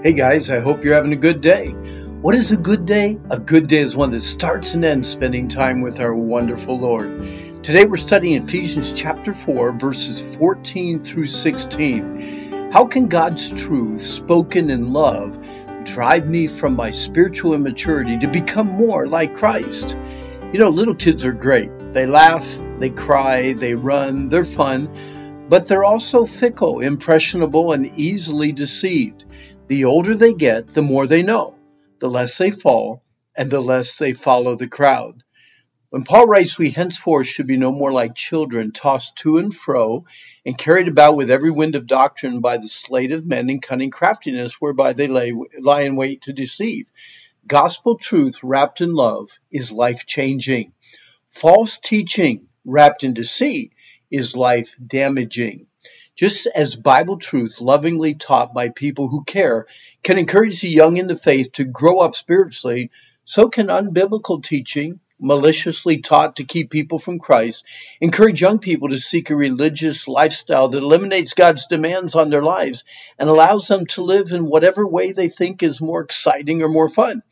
Hey guys, I hope you're having a good day. What is a good day? A good day is one that starts and ends spending time with our wonderful Lord. Today we're studying Ephesians chapter 4, verses 14 through 16. How can God's truth, spoken in love, drive me from my spiritual immaturity to become more like Christ? You know, little kids are great. They laugh, they cry, they run, they're fun, but they're also fickle, impressionable, and easily deceived. The older they get, the more they know, the less they fall, and the less they follow the crowd. When Paul writes, We henceforth should be no more like children, tossed to and fro, and carried about with every wind of doctrine by the sleight of men and cunning craftiness whereby they lay, lie in wait to deceive. Gospel truth wrapped in love is life changing. False teaching wrapped in deceit is life damaging. Just as Bible truth, lovingly taught by people who care, can encourage the young in the faith to grow up spiritually, so can unbiblical teaching, maliciously taught to keep people from Christ, encourage young people to seek a religious lifestyle that eliminates God's demands on their lives and allows them to live in whatever way they think is more exciting or more fun.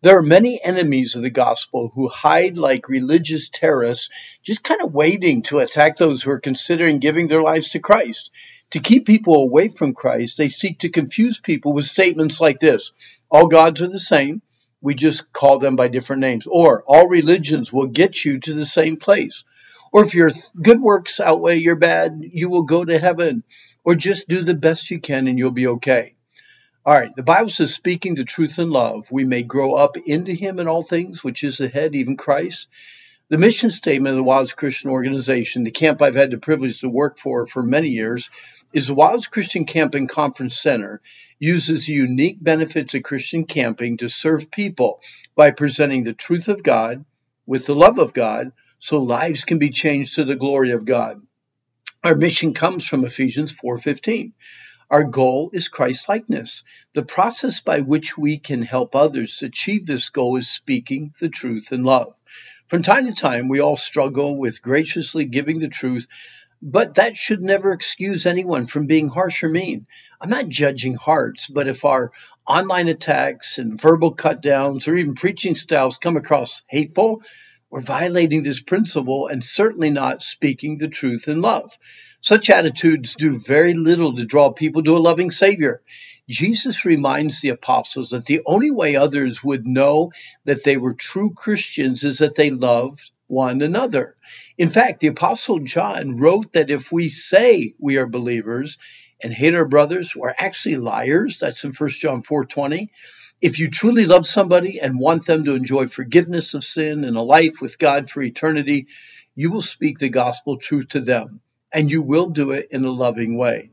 There are many enemies of the gospel who hide like religious terrorists, just kind of waiting to attack those who are considering giving their lives to Christ. To keep people away from Christ, they seek to confuse people with statements like this All gods are the same, we just call them by different names. Or all religions will get you to the same place. Or if your good works outweigh your bad, you will go to heaven. Or just do the best you can and you'll be okay. All right, the Bible says, speaking the truth in love, we may grow up into Him in all things, which is the head, even Christ. The mission statement of the Wilds Christian Organization, the camp I've had the privilege to work for for many years, is the Wilds Christian Camping Conference Center uses the unique benefits of Christian camping to serve people by presenting the truth of God with the love of God so lives can be changed to the glory of God. Our mission comes from Ephesians 4:15. Our goal is Christ likeness. The process by which we can help others achieve this goal is speaking the truth in love. From time to time, we all struggle with graciously giving the truth, but that should never excuse anyone from being harsh or mean. I'm not judging hearts, but if our online attacks and verbal cut downs or even preaching styles come across hateful, we're violating this principle and certainly not speaking the truth in love. Such attitudes do very little to draw people to a loving Savior. Jesus reminds the apostles that the only way others would know that they were true Christians is that they loved one another. In fact, the apostle John wrote that if we say we are believers and hate our brothers, we're actually liars. That's in 1 John 4:20. If you truly love somebody and want them to enjoy forgiveness of sin and a life with God for eternity, you will speak the gospel truth to them and you will do it in a loving way.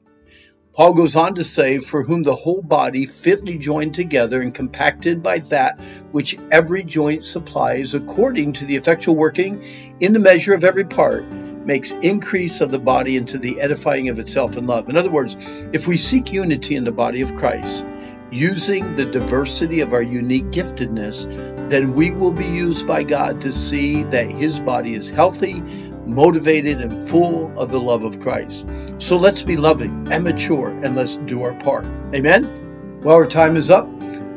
Paul goes on to say, For whom the whole body, fitly joined together and compacted by that which every joint supplies, according to the effectual working in the measure of every part, makes increase of the body into the edifying of itself in love. In other words, if we seek unity in the body of Christ, using the diversity of our unique giftedness, then we will be used by God to see that His body is healthy motivated and full of the love of Christ. So let's be loving and mature and let's do our part. Amen? Well, our time is up.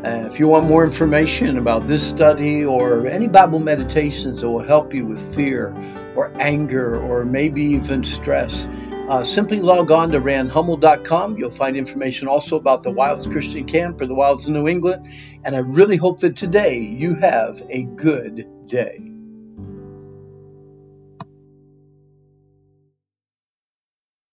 Uh, if you want more information about this study or any Bible meditations that will help you with fear or anger or maybe even stress, uh, simply log on to randhummel.com. You'll find information also about the Wilds Christian Camp or the Wilds in New England. And I really hope that today you have a good day.